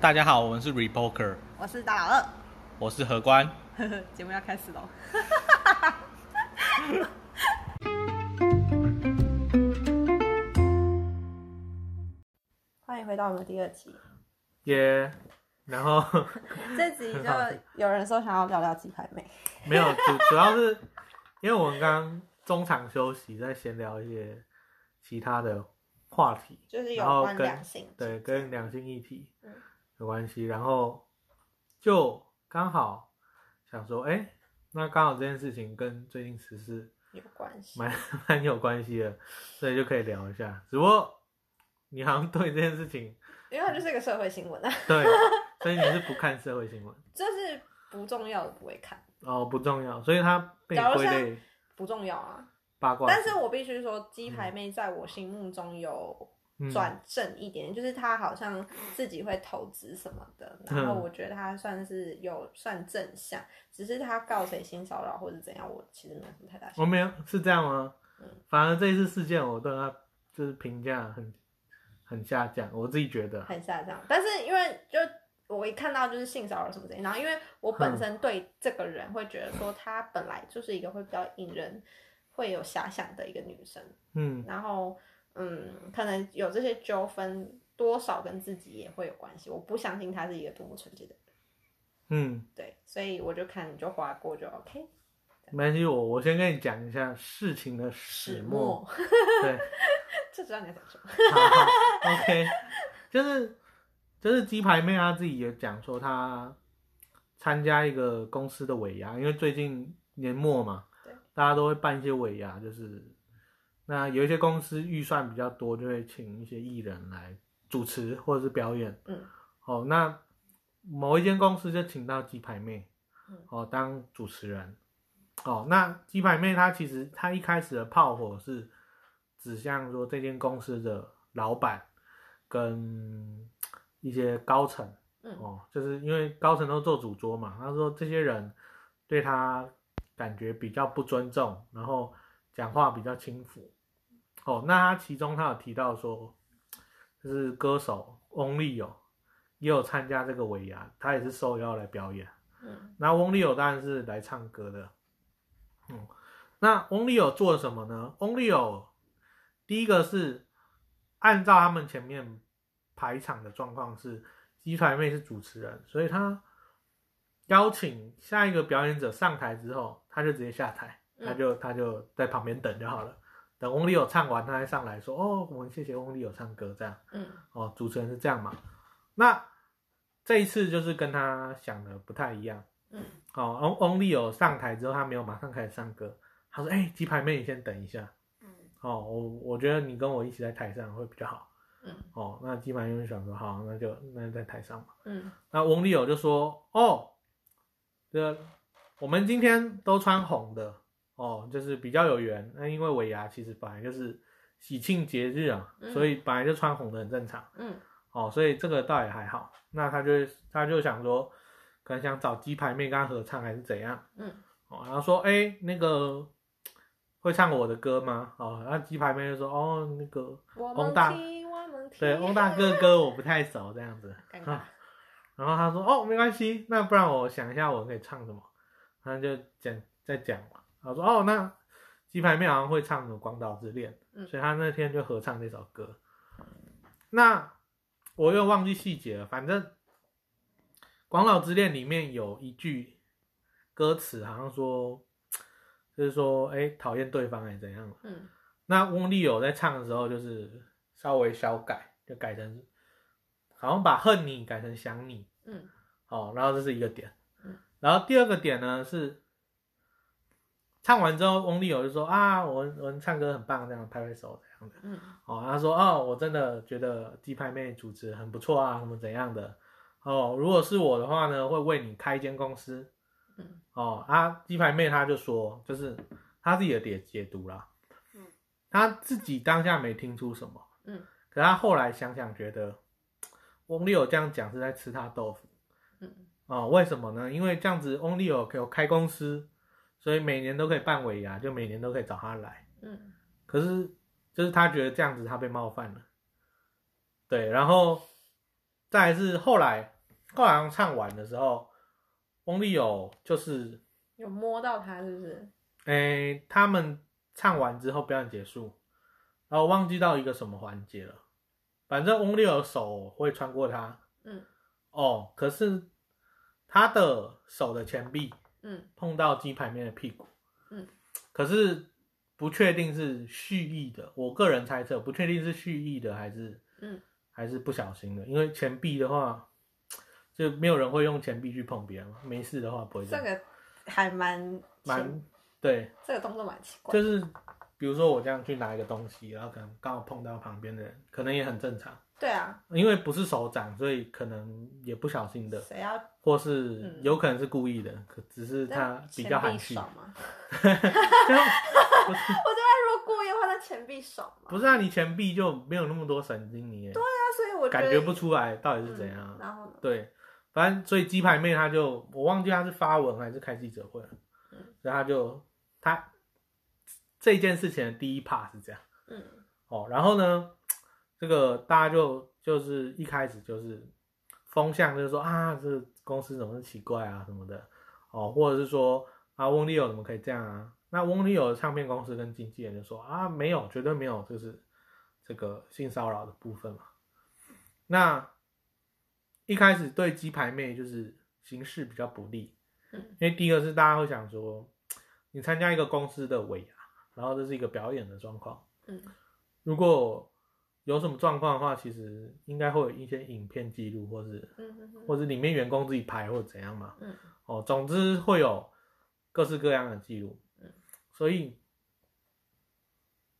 大家好，我们是 Repoker，我是大老二，我是何官。呵呵，节目要开始喽。欢迎回到我们第二期。耶、然后 这集就有人说想要聊聊鸡排妹，没有主主要是因为我们刚刚中场休息，在闲聊一些其他的话题，就是有关然后跟两性。对跟两性议题嗯有关系，然后就刚好想说，哎、那刚好这件事情跟最近时事有关系。蛮蛮有关系的，所以就可以聊一下。只不过你好像对这件事情，因为它就是一个社会新闻啊，对，所以你是不看社会新闻这是不重要的不会看，哦，不重要，所以它被归类不重要啊。八卦。但是我必须说，鸡排妹在我心目中有嗯转正一点，就是他好像自己会投资什么的，嗯然后我觉得他算是有算正向，只是他告谁性骚扰或者怎样，我其实没有什么太大。我没有是这样吗？嗯反而这一次事件，我对他就是评价很很下降，我自己觉得。很下降。但是因为就我一看到就是性骚扰什么之类，然后因为我本身对这个人会觉得说他本来就是一个会比较引人会有遐想的一个女生，嗯然后嗯，可能有这些纠纷，多少跟自己也会有关系。我不相信他是一个多么纯洁的人，嗯，对，所以我就看你就划过就 OK。没关系，我我先跟你讲一下事情的始始末。末，对，就知道你要讲什么。好好，OK，就是就是鸡排妹她自己也讲说，她参加一个公司的尾牙，因为最近年末嘛对，大家都会办一些尾牙，就是那有一些公司预算比较多，就会请一些艺人来主持或者是表演。嗯，哦，那某一间公司就请到鸡排妹嗯，哦当主持人。哦，那鸡排妹她其实她一开始的炮火是指向说这间公司的老板跟一些高层嗯哦，就是因为高层都做主桌嘛，他说这些人对他感觉比较不尊重，然后讲话比较轻浮。哦，那他其中他有提到说，就是歌手翁立友也有参加这个尾牙，他也是受邀来表演。嗯那翁立友当然是来唱歌的，嗯，那翁立友做了什么呢？翁立友第一个是按照他们前面排场的状况是，鸡排妹是主持人，所以他邀请下一个表演者上台之后，他就直接下台，嗯他就他就在旁边等就好了。等翁立友唱完，他再上来说：“哦，我们谢谢翁立友唱歌。”这样嗯哦，主持人是这样嘛？那这一次就是跟他想的不太一样。嗯哦，翁翁立友上台之后，他没有马上开始唱歌，他说：“哎、鸡排妹，你先等一下。嗯哦，我我觉得你跟我一起在台上会比较好。嗯哦，那鸡排妹就想说，好，那就那就在台上嘛。嗯那翁立友就说：“哦，这我们今天都穿红的，哦，就是比较有缘。那因为尾牙其实本来就是喜庆节日啊，嗯所以本来就穿红的很正常。嗯哦，所以这个倒也还好。那他就他就想说，可能想找鸡排妹跟他合唱还是怎样？嗯哦，然后说，哎、那个会唱我的歌吗？哦，然后鸡排妹就说，哦，那个翁大。对翁大哥歌我不太熟，这样子。然后他说：“哦，没关系，那不然我想一下我可以唱什么。”他就讲再讲嘛。他说：“哦，那鸡排妹好像会唱《广岛之恋》，嗯所以他那天就合唱这首歌。那我又忘记细节了，反正《广岛之恋》里面有一句歌词，好像说就是说，哎，讨厌对方还是怎样。嗯那翁立友在唱的时候，就是稍微小改，就改成好像把恨你改成想你。嗯哦，然后这是一个点，嗯然后第二个点呢是唱完之后，翁立友就说啊，我我唱歌很棒，这样拍拍手这样的。嗯哦，他说哦，我真的觉得鸡排妹主持很不错啊，什么怎样的。哦，如果是我的话呢，会为你开一间公司。嗯哦，啊，鸡排妹她就说，就是她自己的解解读啦。嗯，她自己当下没听出什么，嗯可她后来想想觉得，翁立友这样讲是在吃她豆腐。嗯哦，为什么呢？因为这样子翁立友可以有开公司，所以每年都可以办尾牙，就每年都可以找他来。嗯可是就是他觉得这样子他被冒犯了，对，然后再来是后来后来唱完的时候，翁立友就是有摸到他是不是？哎、他们唱完之后表演结束，然后忘记到一个什么环节了，反正翁立友手会穿过他，嗯哦，可是他的手的前臂嗯。碰到鸡排面的屁股，嗯，可是不确定是蓄意的，我个人猜测不确定是蓄意的还是嗯。还是不小心的，因为钱币的话，就没有人会用钱币去碰别人嘛，没事的话不会这样，这个还蛮蛮对，这个动作蛮奇怪。就是比如说我这样去拿一个东西，然后可能刚好碰到旁边的人，可能也很正常，对啊，因为不是手掌，所以可能也不小心的，谁要或是嗯有可能是故意的，可只是他比较含蓄。钱币爽吗？这样不是我觉得如果故意的话，那钱币爽嘛。不是啊，你钱币就没有那么多神经，你也那所以我感觉不出来到底是怎样。嗯然后呢？对，反正所以鸡排妹她就我忘记她是发文还是开记者会了，嗯然后她就她这件事情的第一 part 是这样嗯哦，然后呢，这个大家就就是一开始就是风向就是说啊，这公司怎么是奇怪啊什么的哦，或者是说啊翁立友怎么可以这样啊？那翁立友的唱片公司跟经纪人就说啊没有，绝对没有，就是这个性骚扰的部分嘛。那一开始对鸡排妹就是形势比较不利，嗯因为第一个是大家会想说，你参加一个公司的尾牙，然后这是一个表演的状况，嗯如果有什么状况的话，其实应该会有一些影片记录，或是嗯嗯嗯或者里面员工自己拍或者怎样嘛。嗯哦，总之会有各式各样的记录。嗯所以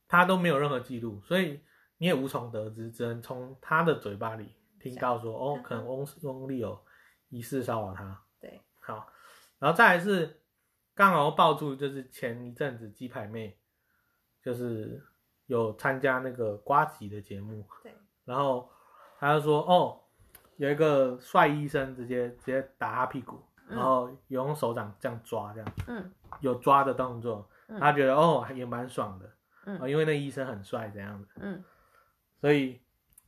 他都没有任何记录，所以你也无从得知，只能从他的嘴巴里听到说，哦，可能翁翁立有疑似骚扰他。对，好，然后再来是刚好爆出，就是前一阵子鸡排妹就是有参加那个瓜吉的节目，对，然后他就说，哦，有一个帅医生直接直接打他屁股，嗯然后有用手掌这样抓，这样嗯。有抓的动作，嗯他觉得哦也蛮爽的，嗯。哦因为那医生很帅这样的，嗯。所以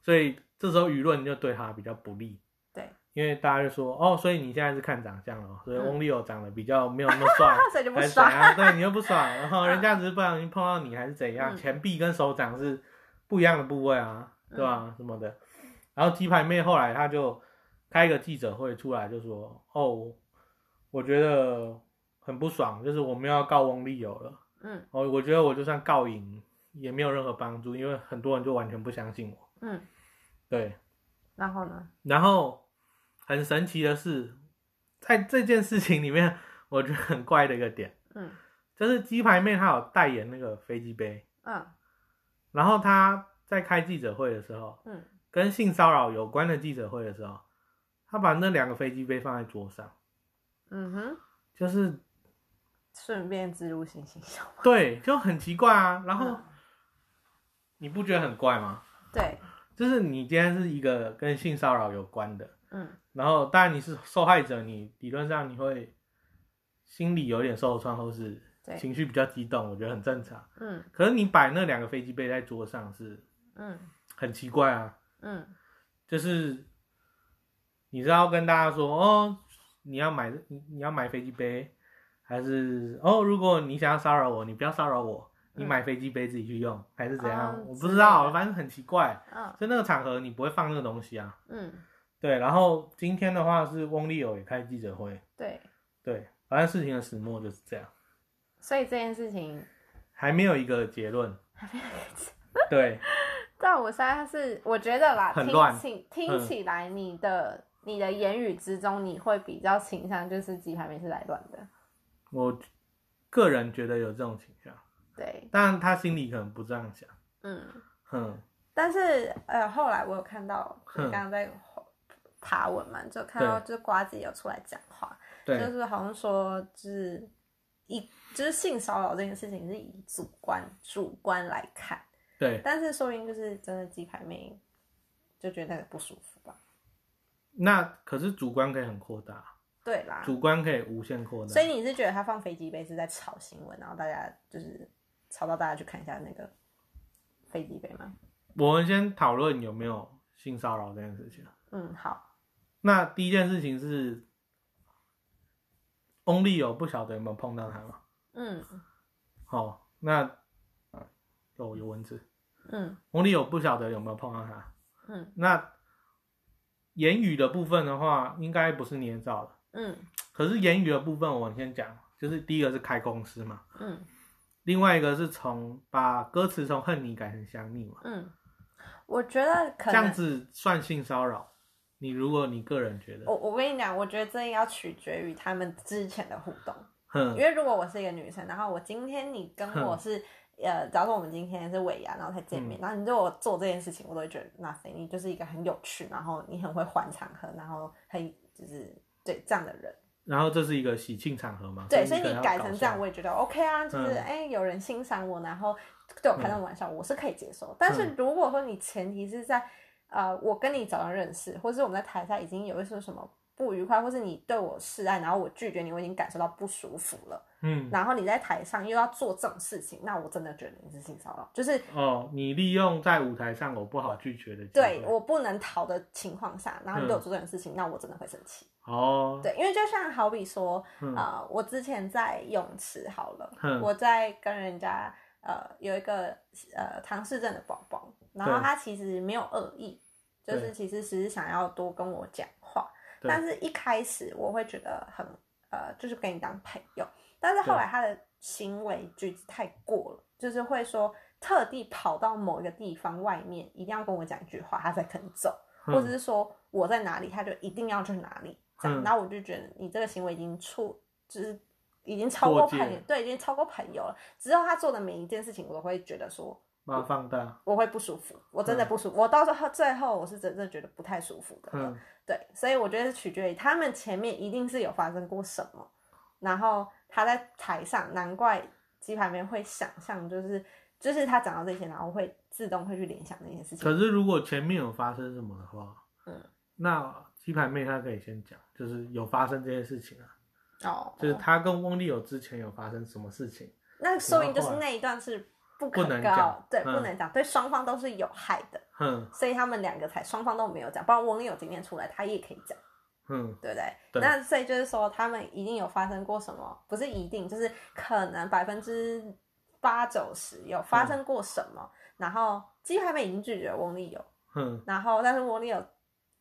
所以这时候舆论就对他比较不利，对，因为大家就说哦，所以你现在是看长相了，所以嗯翁立友长得比较没有那么帅，所以就不还是怎爽。啊？对你又不爽，然后人家只是不小心碰到你还是怎样，嗯前臂跟手掌是不一样的部位啊，对吧？什么的。然后鸡排妹后来她就开一个记者会出来就说，哦，我觉得很不爽，就是我们要告翁立友了。嗯哦，我觉得我就算告赢也没有任何帮助，因为很多人就完全不相信我。嗯，对，然后呢？然后很神奇的是，在这件事情里面，我觉得很怪的一个点，嗯就是鸡排妹她有代言那个飞机杯，嗯然后她在开记者会的时候，嗯跟性骚扰有关的记者会的时候，她把那两个飞机杯放在桌上，嗯哼，就是顺便植入性行销。对，就很奇怪啊。然后嗯你不觉得很怪吗？对，就是你今天是一个跟性骚扰有关的，嗯。然后当然你是受害者，你理论上你会心里有点受创，或是情绪比较激动，我觉得很正常。嗯。可是你摆那两个飞机杯在桌上是嗯。很奇怪啊，嗯。就是你是要跟大家说哦，你要买你你要买飞机杯，还是哦，如果你想要骚扰我，你不要骚扰我，你嗯买飞机杯自己去用，还是怎样？哦我不知道，反正很奇怪。嗯所以那个场合你不会放那个东西啊。嗯，对，然后今天的话是翁立友也开记者会，对，对，反正事情的始末就是这样，所以这件事情，还没有一个结论。对，但我现在是我觉得啦，听很乱起听嗯起来你的、你的言语之中，你会比较倾向就是鸡排妹是来乱的，我个人觉得有这种倾向，对，当然他心里可能不这样想。嗯。哼，但是呃，后来我有看到，哼你刚刚在爬文嘛，就看到就是瓜子有出来讲话，就，是好像说就是一就是性骚扰这件事情是以主观主观来看，对，但是说明就是真的鸡排妹就觉得不舒服吧？那可是主观可以很扩大，对啦，主观可以无限扩大所。以你是觉得他放飞机杯是在炒新闻，然后大家就是炒到大家去看一下那个飞机杯吗？我们先讨论有没有性骚扰这件事情。嗯，好，那第一件事情是，Only 有不晓得有没有碰到他吗？嗯好、那有有蚊子嗯，Only 有不晓得有没有碰到他。嗯那言语的部分的话，应该不是捏造的。嗯可是言语的部分，我先讲，就是第一个是开公司嘛，嗯另外一个是从把歌词从恨你改成想你嘛，嗯，我觉得可这样。子算性骚扰。你如果你个人觉得，我我跟你讲，我觉得这要取决于他们之前的互动。因哼，为如果我是一个女生，然后我今天你跟我是呃，假如说我们今天是尾牙，然后才见嗯面，然后你对我做这件事情，我都会觉得 nothing，你就是一个很有趣，然后你很会换场合，然后很就是对这样的人。然后这是一个喜庆场合嘛，对，所以你改成这样，我也觉得 OK 啊，就是嗯哎、有人欣赏我，然后对我开这种玩笑，我是可以接受。但是如果说你前提是在呃，我跟你早上认识，或是我们在台下已经有一些什么不愉快，或是你对我示爱，然后我拒绝你，我已经感受到不舒服了，嗯，然后你在台上又要做这种事情，那我真的觉得你是性骚扰，就是哦，你利用在舞台上我不好拒绝的，对我不能逃的情况下，然后你对我嗯。做这种事情，那我真的会生气。哦，对，因为就像好比说，嗯。呃，我之前在泳池好了，嗯。我在跟人家呃有一个呃唐氏症的宝宝，然后他其实没有恶意，就是其实只是想要多跟我讲话，但是一开始我会觉得很呃，就是跟你当朋友，但是后对。来他的行为举止太过了，就是会说特地跑到某一个地方外面，一定要跟我讲一句话，他才肯走。或者嗯是说我在哪里，他就一定要去哪里，这样，嗯。然后我就觉得你这个行为已经触，就是已经超过朋友，对，已经超过朋友了。之后他做的每一件事情，我都会觉得说，把它放大，我会不舒服，我真的嗯不舒服，我到时候最后我是真正觉得不太舒服的。嗯对，所以我觉得是取决于他们前面一定是有发生过什么，然后他在台上，难怪鸡排妹会想象，就是就是他讲到这些，然后会自动会去联想那件事情。可是如果前面有发生什么的话，嗯，那鸡排妹她可以先讲，就是有发生这件事情啊，哦，就是他跟翁立友之前有发生什么事情，那说明就是那一段是不可能告讲，对，嗯不能讲，对双方都是有害的，嗯所以他们两个才双方都没有讲，不然翁立友今天出来，他也可以讲，嗯，对不对？对那所以就是说，他们一定有发生过什么，不是一定，就是可能百分之八九十有发生过什么，然后鸡排妹已经拒绝了翁立友，嗯，然后但是翁立友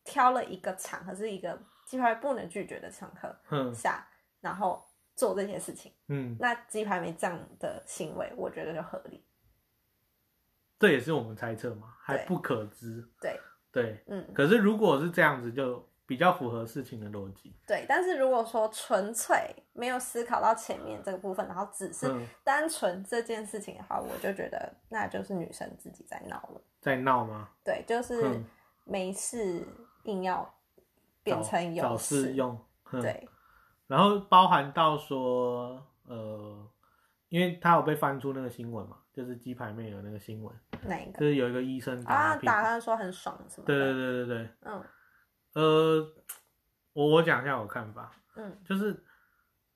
挑了一个场合，是一个鸡排妹不能拒绝的场合嗯，下，然后做这些事情。嗯，那鸡排妹这样的行为，我觉得就合理。这也是我们猜测嘛，还不可知，对，对。嗯，可是如果是这样子，就比较符合事情的逻辑。对。但是如果说纯粹没有思考到前面这个部分，然后只是嗯，单纯这件事情的话，我就觉得那就是女生自己在闹了。在闹吗？对，就是嗯没事硬要变成有找事事。用。对，然后包含到说，呃，因为他有被翻出那个新闻嘛，就是鸡排妹有那个新闻，哪一个就是有一个医生打啊？他屁股打他说很爽什么的。对对对对对，嗯呃，我我讲一下我看法，嗯就是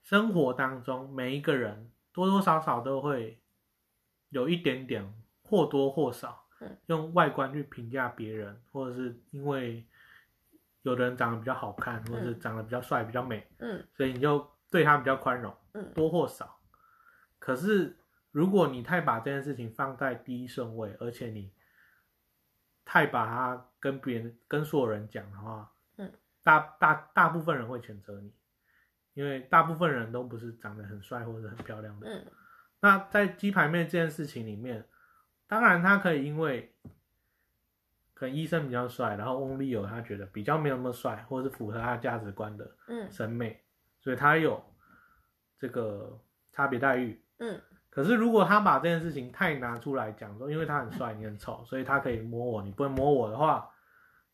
生活当中每一个人多多少少都会有一点点或多或少嗯用外观去评价别人，或者是因为有的人长得比较好看，或者是长得比较帅、比较美，嗯所以你就对他比较宽容，嗯多或少。可是如果你太把这件事情放在第一顺位，而且你太把它跟别人、跟所有人讲的话，嗯，大大大部分人会谴责你，因为大部分人都不是长得很帅或者很漂亮的。嗯那在鸡排妹这件事情里面，当然他可以因为可能医生比较帅，然后翁立友他觉得比较没有那么帅，或者是符合他价值观的嗯审美，所以他有这个差别待遇。嗯可是如果他把这件事情太拿出来讲说，因为他很帅，你很丑，所以他可以摸我，你不能摸我的话，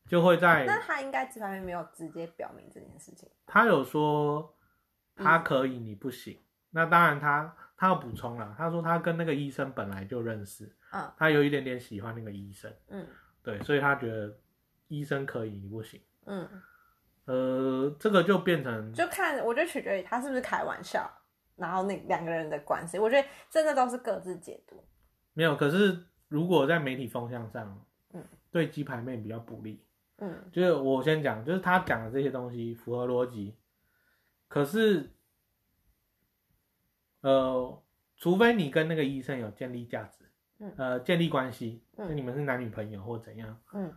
就会在那他应该这方面没有直接表明这件事情。他有说他嗯可以，你不行。那当然他他要补充了，他说他跟那个医生本来就认识，嗯他有一点点喜欢那个医生，嗯对，所以他觉得医生可以，你不行。嗯，呃，这个就变成就看我觉得取决于他是不是开玩笑，然后那两个人的关系，我觉得真的都是各自解读。没有。可是如果在媒体风向上，嗯，对鸡排妹比较不利，嗯就是我先讲，就是他讲的这些东西符合逻辑，可是，呃，除非你跟那个医生有建立价值，嗯呃，建立关系，嗯就你们是男女朋友或怎样，嗯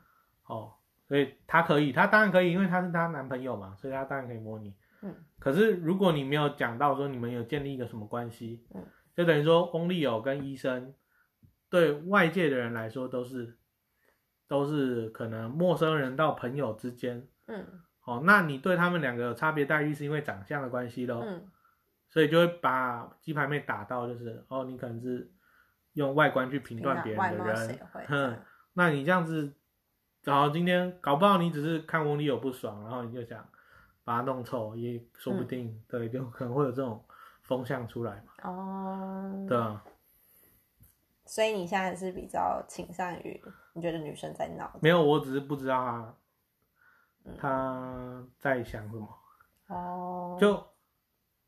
哦，所以他可以，他当然可以，因为他是她男朋友嘛，所以他当然可以摸你。嗯。可是如果你没有讲到说你们有建立一个什么关系，嗯，就等于说翁立友跟医生对外界的人来说都是都是可能陌生人到朋友之间，嗯。哦，那你对他们两个有差别待遇是因为长相的关系喽，嗯。所以就会把鸡排妹打到就是哦，你可能是用外观去评断别人的人。哼，那你这样子，然后今天搞不好你只是看翁立友不爽，然后你就想把它弄臭，也说不定，对，就可能会有这种风向出来嘛，哦，对啊，所以你现在是比较倾向于你觉得女生在闹没有，我只是不知道他嗯。他在想什么，哦，就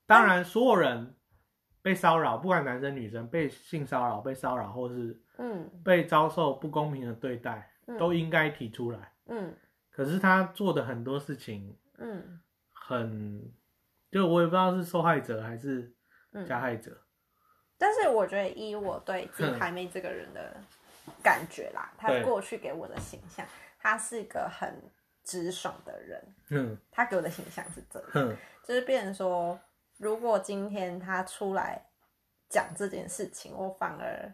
当然所有人被骚扰，不管男生女生被性骚扰、被骚扰或是嗯。被遭受不公平的对待，嗯。都应该提出来。嗯。可是他做的很多事情嗯很，就我也不知道是受害者还是嗯，加害者。但是我觉得以我对金牌妹这个人的感觉啦，她过去给我的形象，她是个很直爽的人，嗯。她给我的形象是这样，哼，就是变成说，如果今天她出来讲这件事情，我反而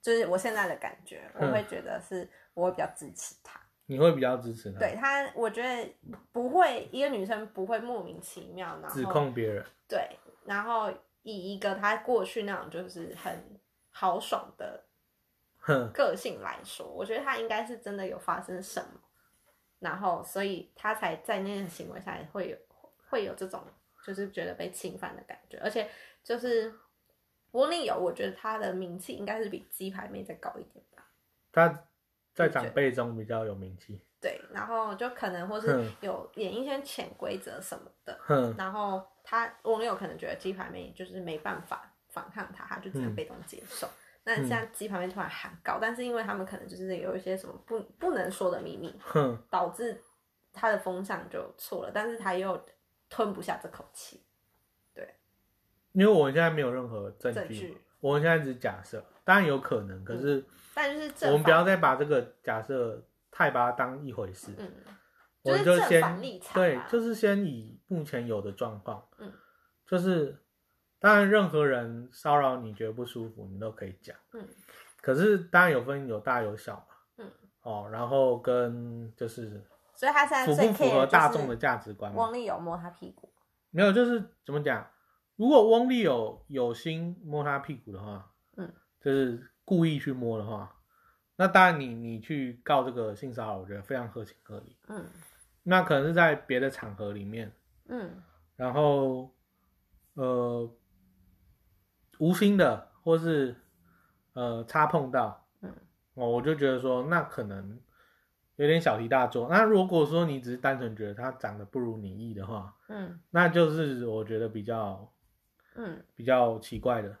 就是我现在的感觉，我嗯。会觉得是我会比较支持她。你会比较支持他，对他，我觉得不会一个女生不会莫名其妙，然后指控别人。对，然后以一个她过去那种就是很豪爽的哼，个性来说，我觉得她应该是真的有发生什么，然后所以她才在那个行为下会有会有这种就是觉得被侵犯的感觉，而且就是翁立友，我觉得她的名气应该是比鸡排妹再高一点吧。他在长辈中比较有名气。对，然后就可能或是有演一些潜规则什么的，哼，然后他网友可能觉得鸡排妹就是没办法反抗他，他就只能嗯。被动接受。那现在鸡排妹突然喊高，但是因为他们可能就是有一些什么不不能说的秘密，哼，导致他的风向就错了，但是他又吞不下这口气。对。因为我现在没有任何证据证据，我们现在只是假设，当然有可能，可是但就是正我们不要再把这个假设太把它当一回事。嗯，我们就是正先反立场对啊，就是先以目前有的状况，嗯，就是当然任何人骚扰你觉得不舒服，你都可以讲，嗯，可是当然有分有大有小嘛，嗯，哦，然后跟就是所以他现在最符不符合大众的就是价值观嘛？翁立友摸他屁股，没有，就是怎么讲？如果翁立有有心摸他屁股的话，嗯，就是故意去摸的话，那当然你你去告这个性骚扰，我觉得非常合情合理。嗯那可能是在别的场合里面，嗯然后呃无心的或是呃擦碰到，嗯，哦，我就觉得说那可能有点小题大做。那如果说你只是单纯觉得他长得不如你意的话，嗯那就是我觉得比较嗯比较奇怪的，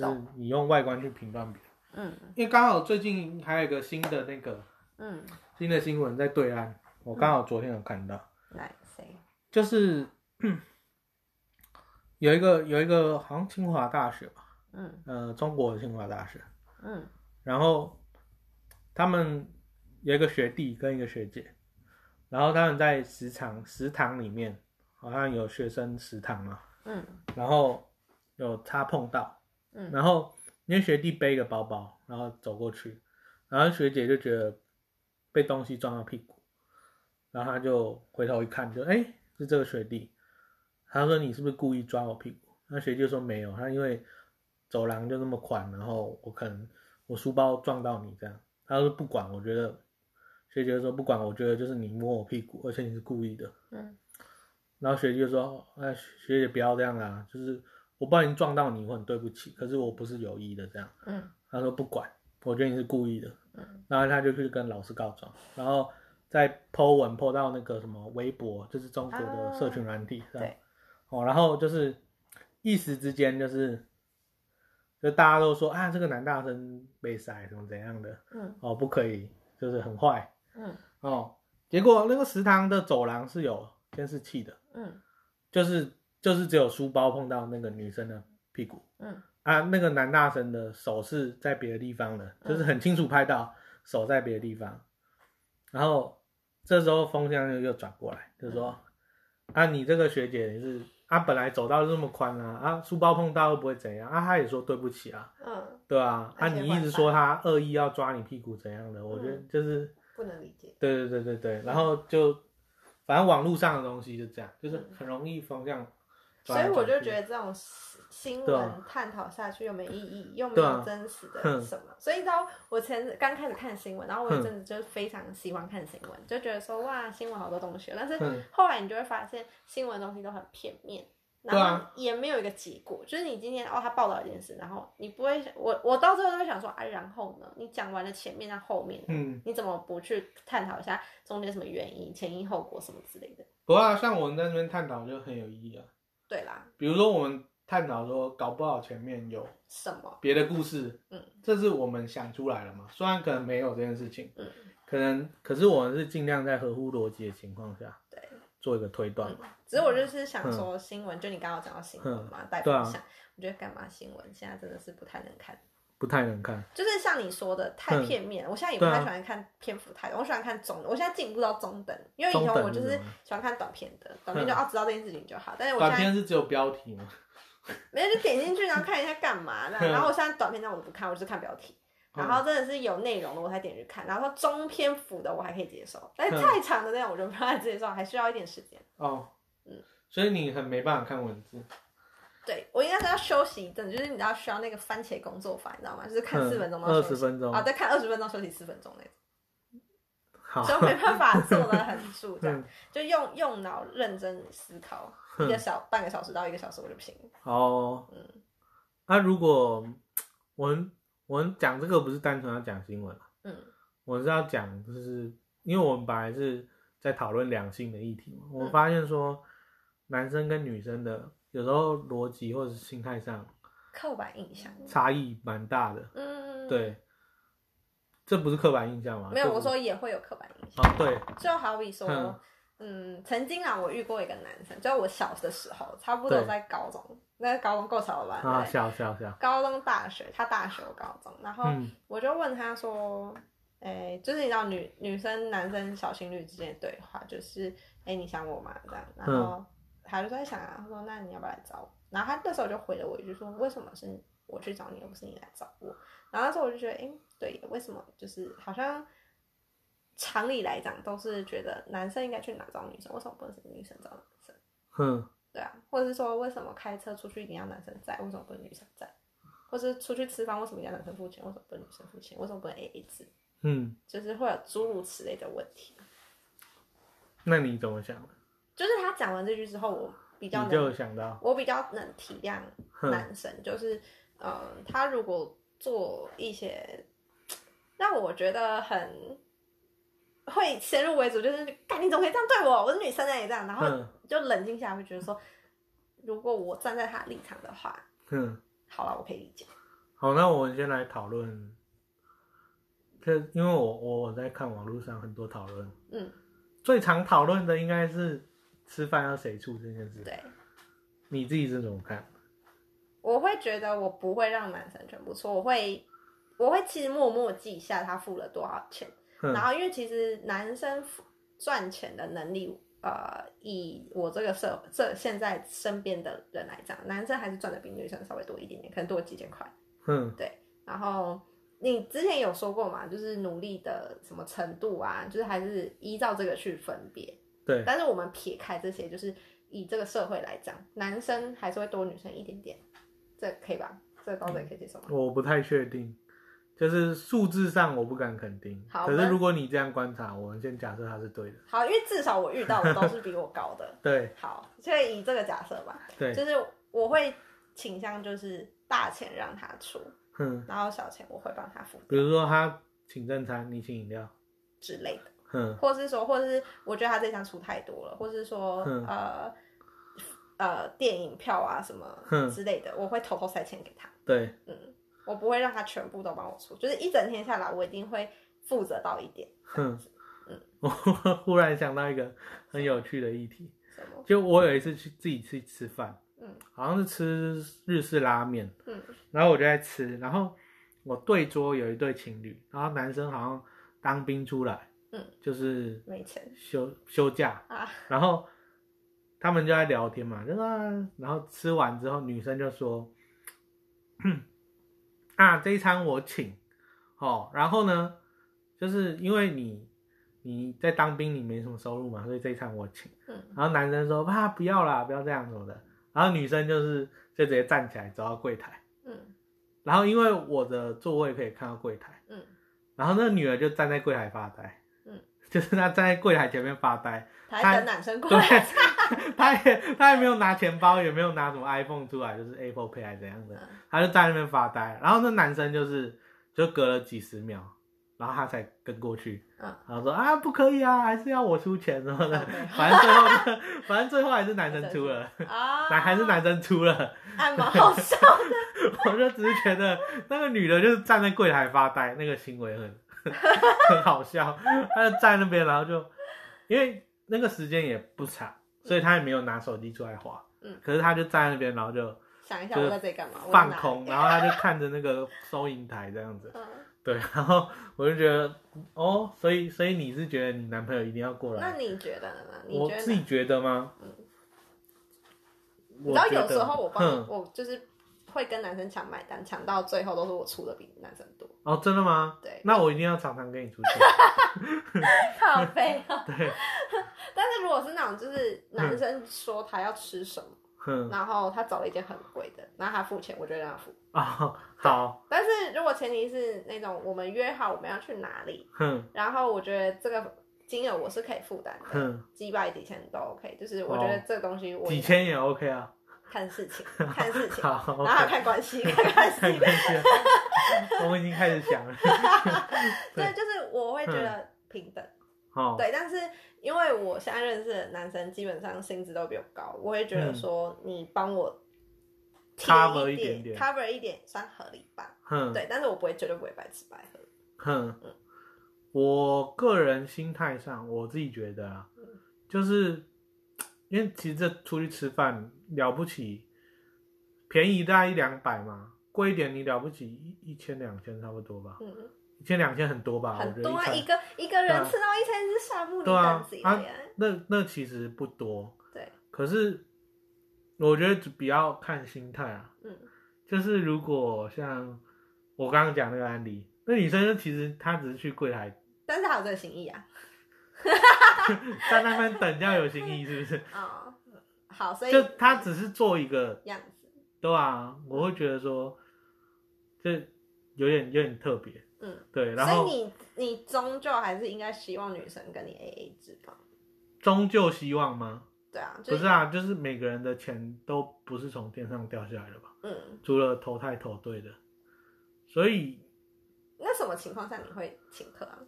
就是你用外观去评断别人。嗯。因为刚好最近还有一个新的那个嗯，新的新闻在对岸，我刚好昨天有看到，来谁？就是 有一个有一个好像清华大学吧，嗯。呃，中国的清华大学，嗯。然后他们有一个学弟跟一个学姐，然后他们在食堂食堂里面好像有学生食堂嘛，嗯。然后有擦碰到，嗯。然后因为学弟背一个包包，然后走过去，然后学姐就觉得被东西撞到屁股，然后他就回头一看就，哎是这个学弟，他说你是不是故意抓我屁股？那学姐就说没有，他因为走廊就那么宽，然后我可能我书包撞到你这样，他说不管，我觉得。学姐就说不管，我觉得就是你摸我屁股，而且你是故意的，嗯。然后学姐就说：“哎，学姐不要这样啊，就是我不小心撞到你，我很对不起，可是我不是有意的这样。嗯”他说：“不管，我觉得你是故意的。”嗯然后他就去跟老师告状，然后再 po 文 po 到那个什么微博，就是中国的社群软体上。对哦，然后就是一时之间就是，就大家都说啊，这个男大生被塞什么怎样的嗯哦，不可以，就是很坏嗯哦。结果那个食堂的走廊是有监视器的，嗯就是就是只有书包碰到那个女生的屁股嗯啊，那个男大生的手是在别的地方的，就是很清楚拍到手在别的地方。然后这时候风向又又转过来，就说、啊，你这个学姐也是啊，本来走道就这么宽啊，啊，书包碰到又不会怎样啊，他也说对不起啊，嗯，对啊，啊，你一直说他恶意要抓你屁股怎样的，我觉得嗯就是。不能理解。对对对对对，然后就反正网络上的东西就这样，就是很容易风向转所以我。就觉得这种新闻探讨下去又没意义，又没有真实的什么。所以你知道，我前刚开始看新闻，然后我有一哼阵子就是非常喜欢看新闻，就觉得说哇，新闻好多东西哦。但是后来你就会发现，新闻东西都很片面。然后也没有一个结果，就是你今天哦，他报道一件事，然后你不会，我我到最后都会想说，啊，然后呢？你讲完了前面，那后面，嗯，你怎么不去探讨一下中间什么原因、前因后果什么之类的？不过、啊、像我们在那边探讨就很有意义啊，对啦，比如说我们探讨说，搞不好前面有什么？别的故事，嗯，这是我们想出来了嘛，虽然可能没有这件事情，嗯，可能可是我们是尽量在合乎逻辑的情况下对。做一个推断。嘛，只是我就是想说新闻，就你刚刚讲到新闻嘛，带对啊。风向，我觉得干嘛新闻？现在真的是不太能看，不太能看，就是像你说的太片面，我现在也不太喜欢看篇幅太多，我喜欢看中的，我现在进步到中等，因为以前我就是喜欢看短片的，短片就嗯要知道这件事情就好，但是我短现在片是只有标题吗，没有就点进去然后看一下干嘛的，嗯然后我现在短片那我都不看，我就是看标题。然后真的是有内容的我才点进去看，然后说中篇幅的我还可以接受，但是嗯太长的那种我就不太接受，还需要一点时间。哦，嗯，所以你很没办法看文字，对我应该是要休息一阵，就是你知道需要那个番茄工作法，你知道吗？就是看四分钟到二十分钟。啊，再看二十分钟休息四分钟那种，好，所以没办法做的很住，这样。嗯。就用用脑认真思考一个小半个小时到一个小时我就不行。哦，嗯，那、如果我们我们讲这个不是单纯要讲新闻，嗯。我是要讲就是因为我们本来是在讨论两性的议题嘛，嗯。我发现说男生跟女生的有时候逻辑或者是心态上刻板印象，差异蛮大的，嗯，，对，这不是刻板印象吗？没有，我说也会有刻板印象，啊，对，就好比说嗯。嗯，曾经啊，我遇过一个男生，就我小的时候，差不多在高中，那高中够小了吧？啊，对笑笑笑，高中、大学，他大学，我高中，然后嗯我就问他说，哎、就是你知道女女生、男生小情侣之间的对话，就是哎、你想我吗？这样，然后他就在想啊，他说那你要不要来找我？然后他那时候就回了我一句说，为什么是我去找你，而不是你来找我？然后那时候我就觉得，哎、对，为什么就是好像常理来讲都是觉得男生应该去哪找女生，为什么不能是女生找男生？哼，对啊，或者是说为什么开车出去一定要男生载，为什么不能女生载？或是出去吃饭为什么一定要男生付钱，为什么不能女生付钱？为什么不能 A A 制？嗯，就是会有诸如此类的问题。那你怎么想的？就是他讲完这句之后，我比较能就能，想到，我比较能体谅男生，就是呃，他如果做一些让我觉得很会先入为主，就是干你怎么可以这样对我？我是女生也，这样，然后嗯就冷静下来，会觉得说，如果我站在他立场的话，嗯。好了，我可以理解。好，那我们先来讨论。这因为我我在看网络上很多讨论，嗯，最常讨论的应该是吃饭要谁出这件事。对，你自己是怎么看？我会觉得我不会让男生全部出，我会我会其实默默记下他付了多少钱，哼然后因为其实男生付赚钱的能力，呃，以我这个社这现在身边的人来讲，男生还是赚的比女生稍微多一点点，可能多几千块。哼，然后你之前有说过嘛，就是努力的什么程度啊，就是还是依照这个去分别。对，但是我们撇开这些，就是以这个社会来讲，男生还是会多女生一点点，这可以吧？这个高子也可以接受吗？我不太确定，就是数字上我不敢肯定。可好可是如果你这样观察，我们先假设它是对的。好，因为至少我遇到的都是比我高的。对好，所以以这个假设吧，对，就是我会倾向就是大钱让他出，嗯，然后小钱我会帮他付比如说他请正餐，你请饮料，之类的。哼，或是说，或者是我觉得他这项出太多了，或是说嗯呃呃电影票啊什么嗯之类的，我会偷偷塞钱给他。对，嗯，我不会让他全部都帮我出，就是一整天下来，我一定会负责到一点。嗯，我 忽然想到一个很有趣的议题，什么？就我有一次去自己去吃饭，嗯。好像是吃日式拉面，嗯。然后我就在吃，然后我对桌有一对情侣，然后男生好像当兵出来，嗯，就是没钱。休休假，啊，然后他们就在聊天嘛，就说、啊，然后吃完之后，女生就说，啊，这一餐我请，哦，然后呢，就是因为你你在当兵，你没什么收入嘛，所以这一餐我请。嗯。然后男生说，啊，不要啦，不要这样什么的。然后女生就是就直接站起来走到柜台，嗯。然后因为我的座位可以看到柜台，嗯。然后那个女儿就站在柜台发呆，嗯，就是他站在柜台前面发呆，他还等男生过对来，，他也他也没有拿钱包，也没有拿什么 iPhone 出来，就是 Apple Pay 还是怎样的，嗯他就在那边发呆。然后那男生就是就隔了几十秒，然后他才跟过去，嗯然后说啊不可以啊，还是要我出钱什么的反正最后就反正最后还是男生出了，啊，男还是男生出了。还蛮好笑的。我就只是觉得那个女的就是站在柜台发呆，那个行为很很好笑。他就站那边，然后就因为那个时间也不长，所以他也没有拿手机出来划。嗯可是他就站在那边，然后就想一下我在这里干嘛？放空，然后他就看着那个收银台这样子。嗯，对，然后我就觉得哦，所以所以你是觉得你男朋友一定要过来？那你觉得呢？我自己觉得吗？嗯你知有时候我帮我就是会跟男生抢买单，抢到最后都是我出的比男生多。哦，真的吗？对，那我一定要常常跟你出去。靠背哦。对，但是如果是那种就是男生说他要吃什么，哼，然后他找了一件很贵的，然后他付钱，我就让他付。哦，好，但是如果前提是那种我们约好我们要去哪里，嗯然后我觉得这个金额我是可以负担的，嗯。几百几千都 OK。就是我觉得这个东西我几千也 OK 啊。看事情，看事情，好然后看关系，看关系。看关系。我们已经开始想了。对，就是我会觉得平等。哦，对，但是因为我现在认识的男生基本上薪资都比我高，我会觉得说你帮我贴 Cover 一一点点 cover 一点算合理吧。嗯对，但是我不会绝对不会白吃白喝。哼，我个人心态上，我自己觉得啊，就是因为其实这出去吃饭了不起，便宜大概一两百嘛，贵一点你了不起一一千两千差不多吧，嗯，一千两千很多吧？我觉得很多啊，餐一个一个人吃到一千只沙木里对啊啊。那那其实不多，对，可是我觉得比较看心态啊，嗯就是如果像我刚刚讲那个案例，那女生其实她只是去柜台但是她有这个心意啊。在那边等，要有心意是不是？哦，好，所以就他只是做一个，样子，对啊，我会觉得说，这有点有点特别，嗯，对，然后所以你你终究还是应该希望女生跟你 A A 制吧？终究希望吗？对啊，就不是啊，就是每个人的钱都不是从天上掉下来的吧？嗯，除了投胎投对的，所以那什么情况下你会请客啊？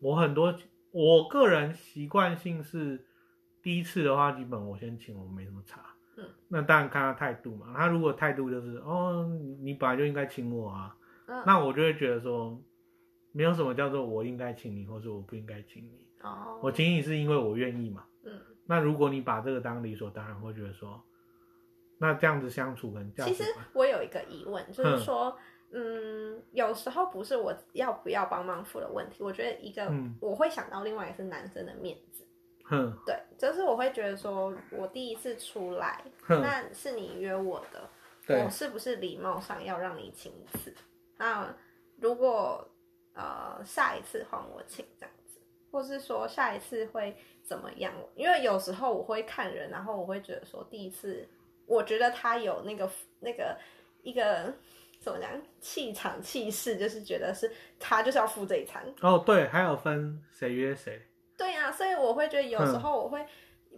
我很多，我个人习惯性是第一次的话，基本我先请，我没什么差。嗯，那当然看他态度嘛。他如果态度就是哦，你你本来就应该请我啊，嗯，那我就会觉得说，没有什么叫做我应该请你，或是我不应该请你。哦，我请你是因为我愿意嘛。嗯，那如果你把这个当理所当然，会觉得说，那这样子相处跟价值其实，我有一个疑问，就是说，嗯，有时候不是我要不要帮忙付的问题，我觉得一个、嗯我会想到另外一个是男生的面子，哼对，就是我会觉得说，我第一次出来，那是你约我的，我是不是礼貌上要让你请一次？那如果呃下一次换我请这样子，或是说下一次会怎么样？因为有时候我会看人，然后我会觉得说第一次，我觉得他有那个那个一个怎么讲气场气势，就是觉得是他就是要付这一餐。哦对，还有分谁约谁，对啊、所以我会觉得有时嗯候我会、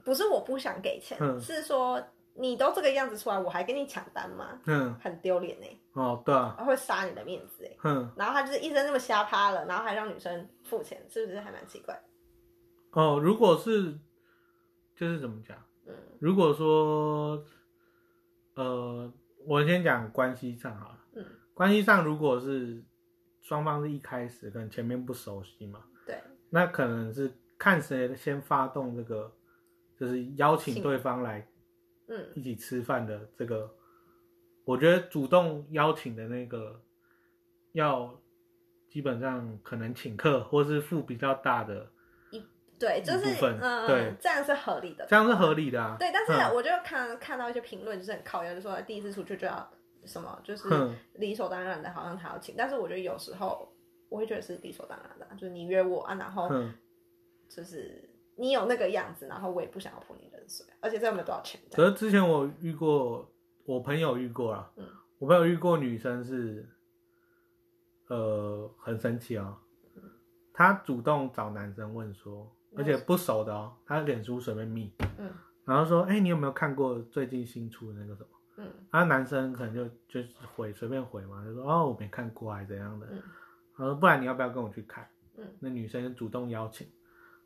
不是我不想给钱，嗯是说你都这个样子出来，我还跟你抢单吗？嗯很丢脸呢，哦对啊，会杀你的面子哎。嗯然后他就是一生那么瞎趴了，然后还让女生付钱，是不是还蛮奇怪？哦，如果是就是怎么讲？嗯如果说，呃，我先讲关系上好了。嗯，关系上如果是双方是一开始可能前面不熟悉嘛，对，那可能是看谁先发动这个，就是邀请对方来嗯一起吃饭的这个，我觉得主动邀请的那个要基本上可能请客或是付比较大的，对，就是嗯对嗯，这样是合理的。这样是合理的啊。对，但是嗯我就看看到一些评论，就是很靠腰，就说第一次出去就要什么，就是嗯理所当然的，好像他要请。但是我觉得有时候我会觉得是理所当然的啊，就是你约我啊，然后嗯，就是你有那个样子，然后我也不想要泼你冷水，而且这又没有多少钱。可是之前我遇过，我朋友遇过啦，嗯我朋友遇过女生是，呃，很神奇哦，她主动找男生问说，而且不熟的哦，她脸书随便密，嗯然后说，哎、你有没有看过最近新出的那个什么？嗯啊，男生可能就就是回随便回嘛，就说哦我没看过还是怎样的，嗯他说不然你要不要跟我去看？嗯那女生就主动邀请，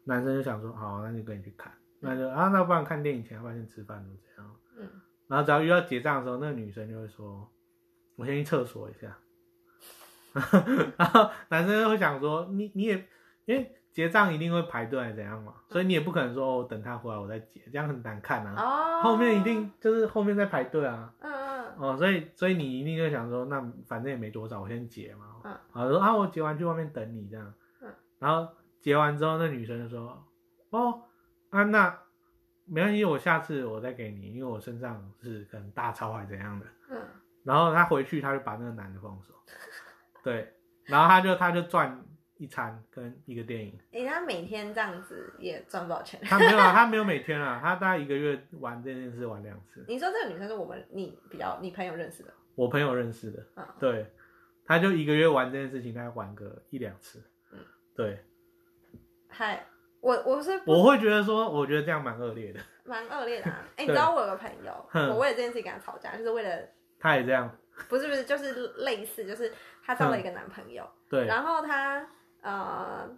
男生就想说好，那就跟你去看，那就啊那不然看电影前要不然先吃饭怎么怎样？嗯，然后只要遇到结账的时候，那个女生就会说，我先去厕所一下，然后男生就会想说你你也因为结账一定会排队还是怎样嘛，所以你也不可能说哦等他回来我再结，这样很难看啊。哦，后面一定就是后面在排队啊，嗯嗯。哦，所以所以你一定就想说，那反正也没多少，我先结嘛。嗯。然后说啊，我结完去外面等你这样。嗯。然后结完之后，那女生就说，哦，啊那没关系，我下次我再给你，因为我身上是可能大钞还怎样的。嗯。然后他回去，他就把那个男的放手，对，然后他就他就赚一餐跟一个电影。人家每天这样子也赚不到钱。他没有啊，他没有每天啊，他大概一个月玩这件事玩两次。你说这个女生是我们你比较你朋友认识的，我朋友认识的，嗯对，他就一个月玩这件事情，大概玩个一两次，嗯对，嗨，我我是我会觉得说，我觉得这样蛮恶劣的，蛮恶劣的、啊。哎、你知道我有个朋友，我为了这件事情跟他吵架，就是为了他也这样，不是不是，就是类似，就是她交了一个男朋友，对，然后她呃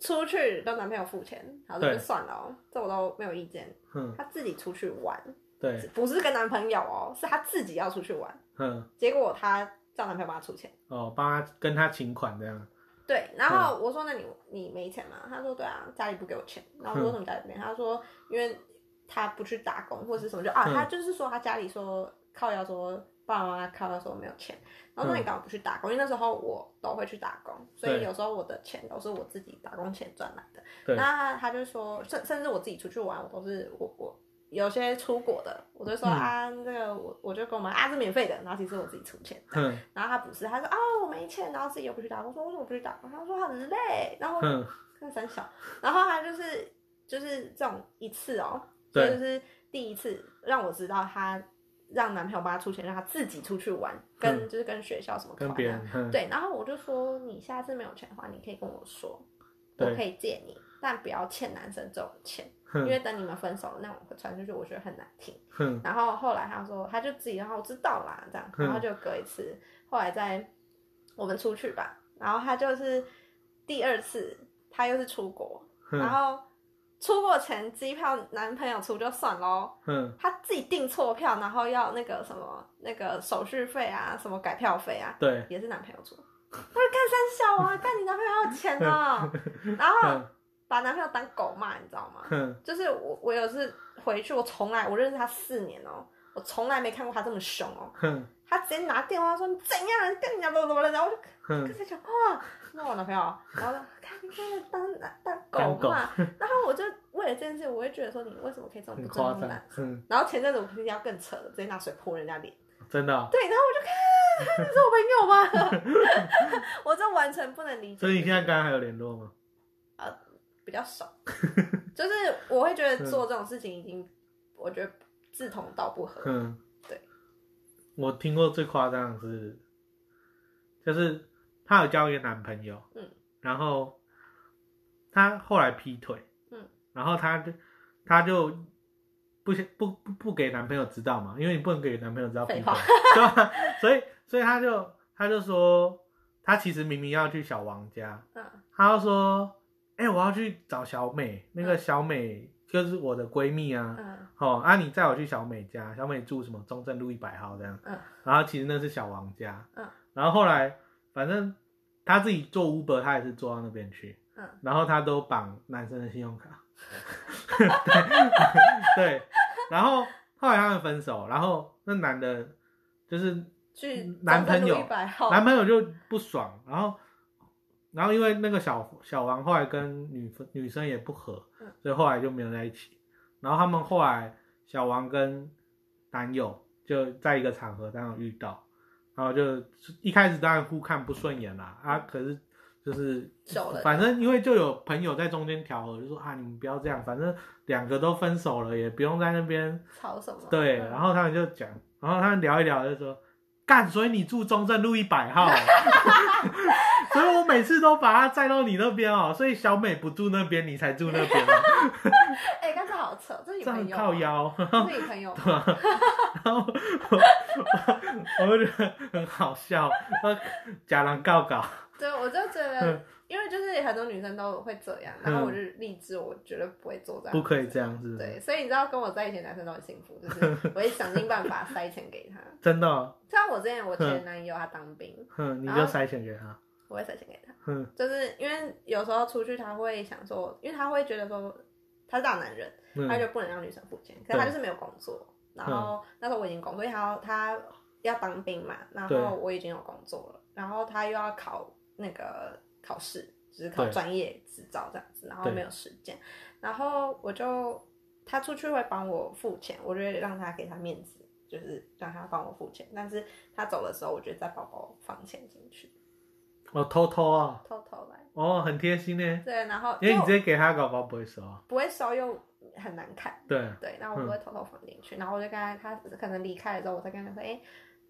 出去都男朋友付钱，好这就算了哦，这我都没有意见。嗯，她自己出去玩，对，不是跟男朋友哦，是她自己要出去玩，嗯，结果她叫男朋友帮她出钱。哦，帮她跟她请款这样，对，然后我说那你你没钱吗？他说对啊，家里不给我钱。然后我说嗯什么家里不给？他说因为他不去打工或者是什么就啊，嗯他就是说他家里说靠要说爸爸妈妈靠要说没有钱。然后说嗯你干嘛不去打工？因为那时候我都会去打工，所以有时候我的钱都是我自己打工钱赚来的。那他他就说，甚甚至我自己出去玩，我都是我我。有些出国的，我就说、嗯啊，这个我我就跟我们啊是免费的，然后其实我自己出钱。嗯，然后他不是，他说啊我没钱，然后自己又不去打工，我说为什么不去打工？他说很累，然后哼，看三小，然后他就是就是这种一次哦，就是第一次让我知道他让男朋友帮他出钱，让他自己出去玩，跟、嗯。就是跟学校什么跟别人，哼，对，然后我就说你下次没有钱的话，你可以跟我说，我可以借你，但不要欠男生这种钱，因哼，为等你们分手了，那我会传出去，我觉得很难听。然后后来他说，他就自己，然后我知道啦，这样，嗯然后就隔一次，后来在我们出去吧，然后他就是第二次，他又是出国，然哼，后出国前机票男朋友出就算喽，嗯，他自己订错票，然后要那个什么那个手续费啊，什么改票费啊，对，也是男朋友出。我就干三小啊，干你男朋友还有钱呢，然后，把男朋友当狗骂，你知道吗？哼，就是我，我有次回去，我从来我认识他四年哦、我从来没看过他这么凶哦、哼，他直接拿电话说你怎样，跟你讲怎么怎么了，然后我就哼。跟，他讲哇，那我男朋友，然后就看你看他当当当狗狗嘛，然后我就为了这件事，我会觉得说你为什么可以这么很不尊重男，生？然后前阵子我听到更扯的，直接拿水泼人家脸，真的哦，对，然后我就看 你是我朋友吗？我这完全不能理解。所以你现在跟他还有联络吗？比较少，就是我会觉得做这种事情已经，我觉得志同道不合。嗯，对。我听过最夸张的是，就是她有交一个男朋友，嗯，然后她后来劈腿，嗯，然后她就她就不想不不不给男朋友知道嘛，因为你不能给男朋友知道劈腿。对吧？所以所以她就她就说，她其实明明要去小王家，嗯。她就说，哎、我要去找小美，那个小美就是我的闺蜜啊，嗯。哦，啊，你载我去小美家，小美住什么中正路一百号这样，嗯。然后其实那是小王家，嗯，然后后来反正他自己做 Uber，他也是坐到那边去，嗯然后他都绑男生的信用卡，对对，然后后来他们分手，然后那男的就是去男朋友男朋友就不爽，然后然后因为那个小小王后来跟女女生也不合嗯，所以后来就没有在一起。然后他们后来小王跟男友就在一个场合当中遇到，然后就一开始当然互看不顺眼啦啊，可是就是反正因为就有朋友在中间调和，就说啊你们不要这样，反正两个都分手了，也不用在那边吵什么？对，嗯然后他们就讲，然后他们聊一聊就说，干，所以你住中正路一百号，所以我每次都把他载到你那边哦，所以小美不住那边，你才住那边哦，哎，刚才好扯，这是你朋友吗，靠腰，这是你朋友吗？然后我我我就觉得很好笑，呃假狼告告，对，我就觉嗯得，因为就是很多女生都会这样，然后我就立志，我绝对不会做这样，不可以这样子，对，所以你知道跟我在一起的男生都很幸福，就是 我会想尽办法塞钱给他。真的哦，像我之前我前男友他当兵，哼，你就塞钱给他，我会塞钱给他，哼，就是因为有时候出去他会想说，因为他会觉得说他是大男人，他嗯就不能让女生付钱，可是他就是没有工作。然后那时候我已经工作，因为他要他要当兵嘛，然后我已经有工作了，然后他又要考那个考试，就是考专业执照这样子，然后没有时间，然后我就他出去会帮我付钱，我就会让他给他面子，就是让他帮我付钱，但是他走的时候，我就在包包放钱进去，哦，偷偷啊，偷偷来，哦，很贴心呢，对，然后因为你就直接给他，搞不好不会收啊，不会收又很难看。对，对，那我就会偷偷放进去，然后我就跟他，他可能离开了之后，我再跟他说，哎、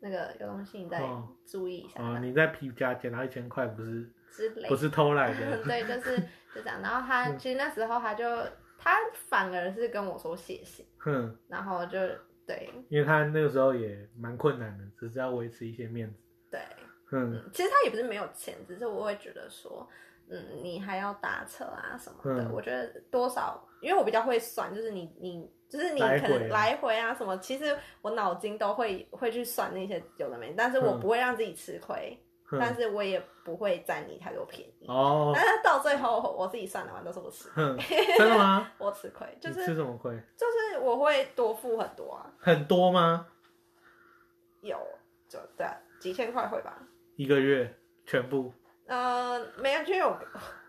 那个有东西你再哦注意一下、哦，你在皮夹捡到一千块，不是之类不是偷来的，对，就是就这样。然后他嗯。其实那时候他就他反而是跟我说谢谢，哼。然后就对。因为他那个时候也蛮困难的，只是要维持一些面子。对，嗯嗯，其实他也不是没有钱，只是我会觉得说，嗯，你还要打车啊什么的，嗯我觉得多少，因为我比较会算，就是你你就是你可能来回啊什么，其实我脑筋都会会去算那些有的没的，但是我嗯不会让自己吃亏，但，是我也不会占你太多便宜。哦，但是到最后，我自己算的话都是我吃，哼，真的吗？我吃亏，就是吃什么亏？就是我会多付很多啊，很多吗？有就对啊，几千块会吧。一个月全部？呃，没有，因为我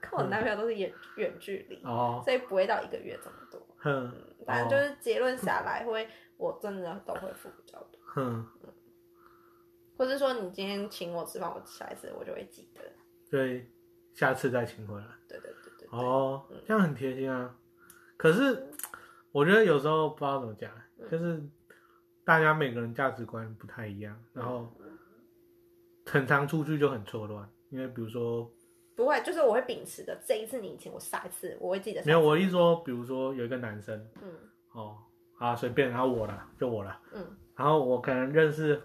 跟我男朋友都是远远距离，哦，所以不会到一个月这么多。哼反正就是结论下来会，我真的都会付比较多，哼，或是说你今天请我吃饭，我下一次我就会记得。对下次再请回来。对对对对，哦嗯，这样很贴心啊。可是我觉得有时候不知道怎么讲，嗯就是大家每个人价值观不太一样，然后很常出去就很错乱。因为比如说，不会，就是我会秉持的，这一次你请我，下一次我会记得。没有我一说，比如说有一个男生嗯哦，啊随便，然后我啦，就我啦，嗯，然后我可能认识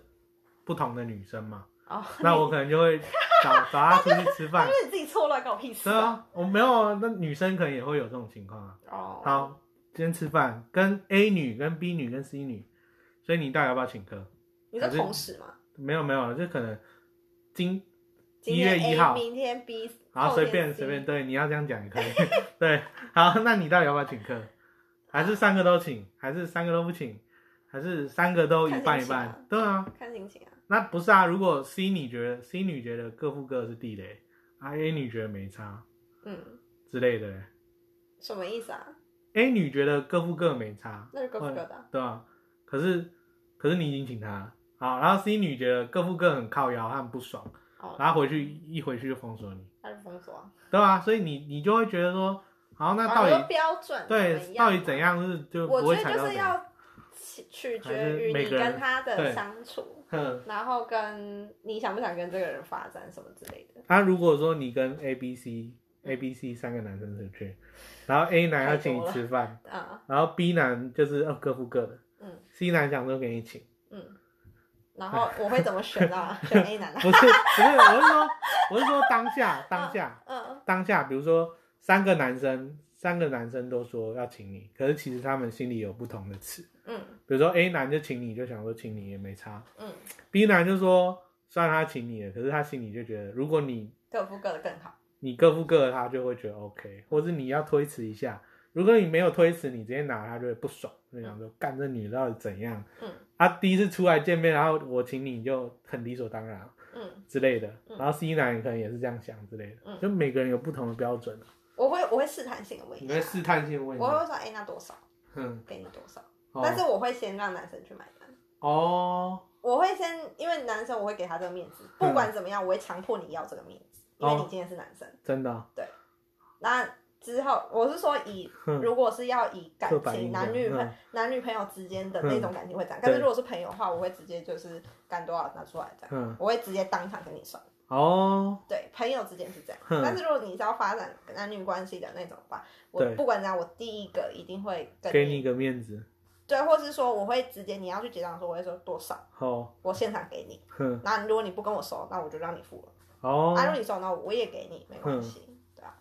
不同的女生嘛，哦，那我可能就会找找她出去吃饭因。为你自己错乱，关我屁事对啊，我没有啊，那女生可能也会有这种情况啊。哦，好，今天吃饭跟 A 女、跟 B 女、跟 C 女，所以你到底要不要请客？你是同时吗？没有没有，就可能今1今天月一号明天 B，好随便随便，对，你要这样讲也可以。对，好，那你到底要不要请客？还是三个都请？还是三个都不请？还是三个都一半一半？对啊，看心情啊。那不是啊。如果 C 女觉得 C 女觉得各付各是地雷，啊 A 女觉得没差嗯，之类的什么意思啊？，A 女觉得各付各没差，那是各付各的啊。对啊？可是可是你已经请她了，好，然后 C 女觉得各付各很靠腰，她很不爽，哦，然后回去一回去就封锁你，他就封锁啊。对吧？所以你你就会觉得说，好，那到哦你说底标准对到底怎嘛？样是就我觉得就是怎样？要取取还是决于你个人跟他的对相处，哼，然后跟你想不想跟这个人发展什么之类的。那、如果说你跟 A、B、C、A、B、C 三个男生出去，然后 A 男要请你吃饭，啊，然后 B 男就是呃各付各的嗯，C 男想说给你请，嗯，然后我会怎么选啊？选 A 男啊？不是不是，我是说我是说当下当下嗯当下，比如说三个男生三个男生都说要请你，可是其实他们心里有不同的词，嗯比如说 A 男就请你，就想说请你也没差嗯，，B 男就说虽然他请你了，可是他心里就觉得如果你各付各的更好。你各付各的，他就会觉得 OK，或者你要推辞一下，如果你没有推辞，你直接拿，他就会不爽，就想说干这女的到底怎样？嗯啊，第一次出来见面，然后我请你就很理所当然嗯，之类的，嗯然后 C 男可能也是这样想之类的，嗯就每个人有不同的标准，我会我会试探性的问一下，你会试探性问一下，我会说，哎、那多少？嗯，给你多少？哦但是我会先让男生去买单。哦，我会先，因为男生我会给他这个面子，不管怎么样，我会强迫你要这个面子，因为哦你今天是男生。真的哦，那之后，我是说以如果是要以感情刻板印象男女朋嗯男女朋友之间的那种感情会这样，但是对如果是朋友的话，我会直接就是干多少拿出来这样，嗯，我会直接当场跟你算。哦，对，朋友之间是这样，哼。但是如果你是要发展男女关系的那种吧，我对。不管怎样，我第一个一定会跟给你一个面子，对，或是说我会直接你要去结账的时候，我会说多少，哦，我现场给你。哼，那如果你不跟我收，那我就让你付了。哦。啊，如果你收，那我也给你，没关系。对啊，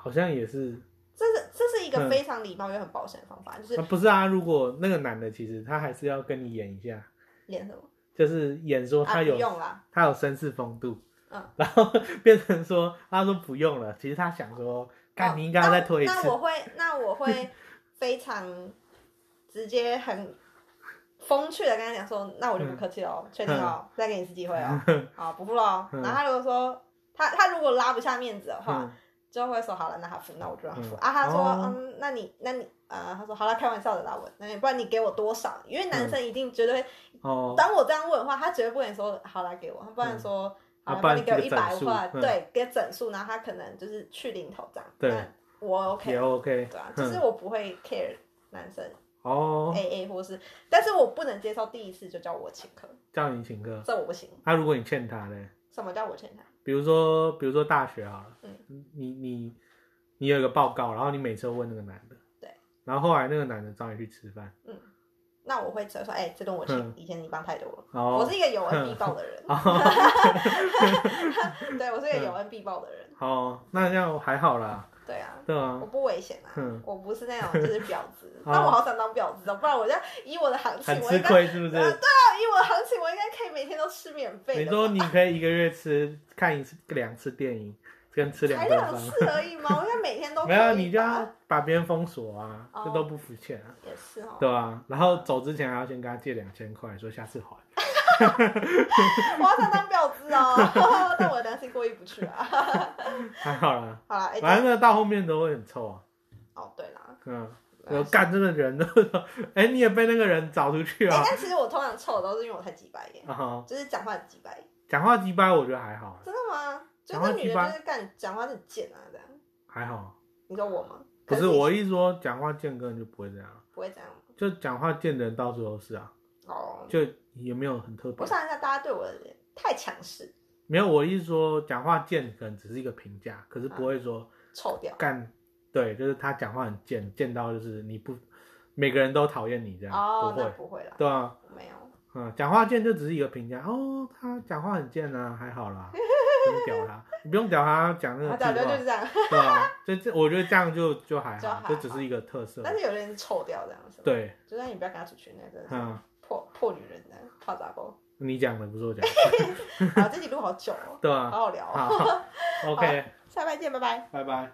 好像也是，这是这是一个嗯。非常礼貌又很保险的方法，就是啊、不是啊？如果那个男的其实他还是要跟你演一下，演什么？就是演说啊，他有、不用啦，他有绅士风度，嗯，然后变成说他说不用了，其实他想说，看、哦你应该要再推一次那那，我会，那我会 非常直接很风趣的跟他讲说，那我就不客气了，确定哦，再给你一次机会哦，好不付了哦。嗯。然后他如果说他他如果拉不下面子的话，嗯就会说好了，那他付，那我就让他付、嗯啊。他说哦嗯，那你那你呃，他说好了，开玩笑的啦，我那你不然你给我多少？因为男生一定绝对，哦，当我这样问的话，他绝对不能说好来给我，他不然说。好了，你给我一百块，嗯对，给整数，然后他可能就是去零头这样，对我 OK，也 OK，对啊，就嗯是我不会 care 男生哦，A A 或是，但是我不能接受第一次就叫我请客，叫你请客，这我不行。那、如果你欠他呢？什么叫我欠他？比如说，比如说大学好了，嗯你你你有一个报告，然后你每次都问那个男的，对，然后后来那个男的找你去吃饭，嗯。那我会直接说，哎、这顿我请，嗯。以前你帮太多了。哦，我是一个有恩必报的人，哦，对我是一个有恩必报的人，哦，那这样还好啦，对啊。对啊。我，不危险啊嗯，我不是那种就是婊子，哦。但我好想当婊子哦，不然我就以我的行情，很吃我应该亏是不是？对啊以我的行吃免费。你说你可以一个月吃看一次两次电影，跟吃两次而已吗？我应该每天都没有你就要把别人封锁啊，哦这都不付钱啊，也是哦。对吧？然后走之前还要先跟他借两千块，说下次还。我好想当婊子哦，但我的良心过意不去啊。还好啦，好了，哎、反正那到后面都会很臭啊。哦对啦，嗯，我干这个人都说，哎、你也被那个人找出去哎、啊？但其实我通常臭的都是因为我太鸡掰耶，啊哈，就是讲话很鸡掰。讲话鸡掰，我觉得还好，真的吗？就讲话是女的就是干讲话很贱啊，这样。还好。你说我吗？不是可我一说讲话贱，根本就不会这样，不会这样。就讲话贱的人到处都是啊，哦，就也没有很特别我。想一下，大家对我的太强势，没有，我一说讲话贱，可能只是一个评价，可是不会说臭掉。干。对，就是他讲话很贱，贱到就是你不每个人都讨厌你这样，哦，不会，不会啦，对啊，我没有。嗯，讲话贱就只是一个评价哦，他讲话很贱啊，还好啦，不用屌他，你不用屌他讲那啊，个对，屁话就就是，这样。对啊，这这我觉得这样就就还好，就还好这只是一个特色，但是有的人是臭掉这样子。，对，就算你不要跟他出去，那真的是嗯，破破女人的泡杂包。你讲的不是我讲的，好，这集录好久哦，对啊，好好聊哦。好好，OK，下拜见，拜拜。拜拜。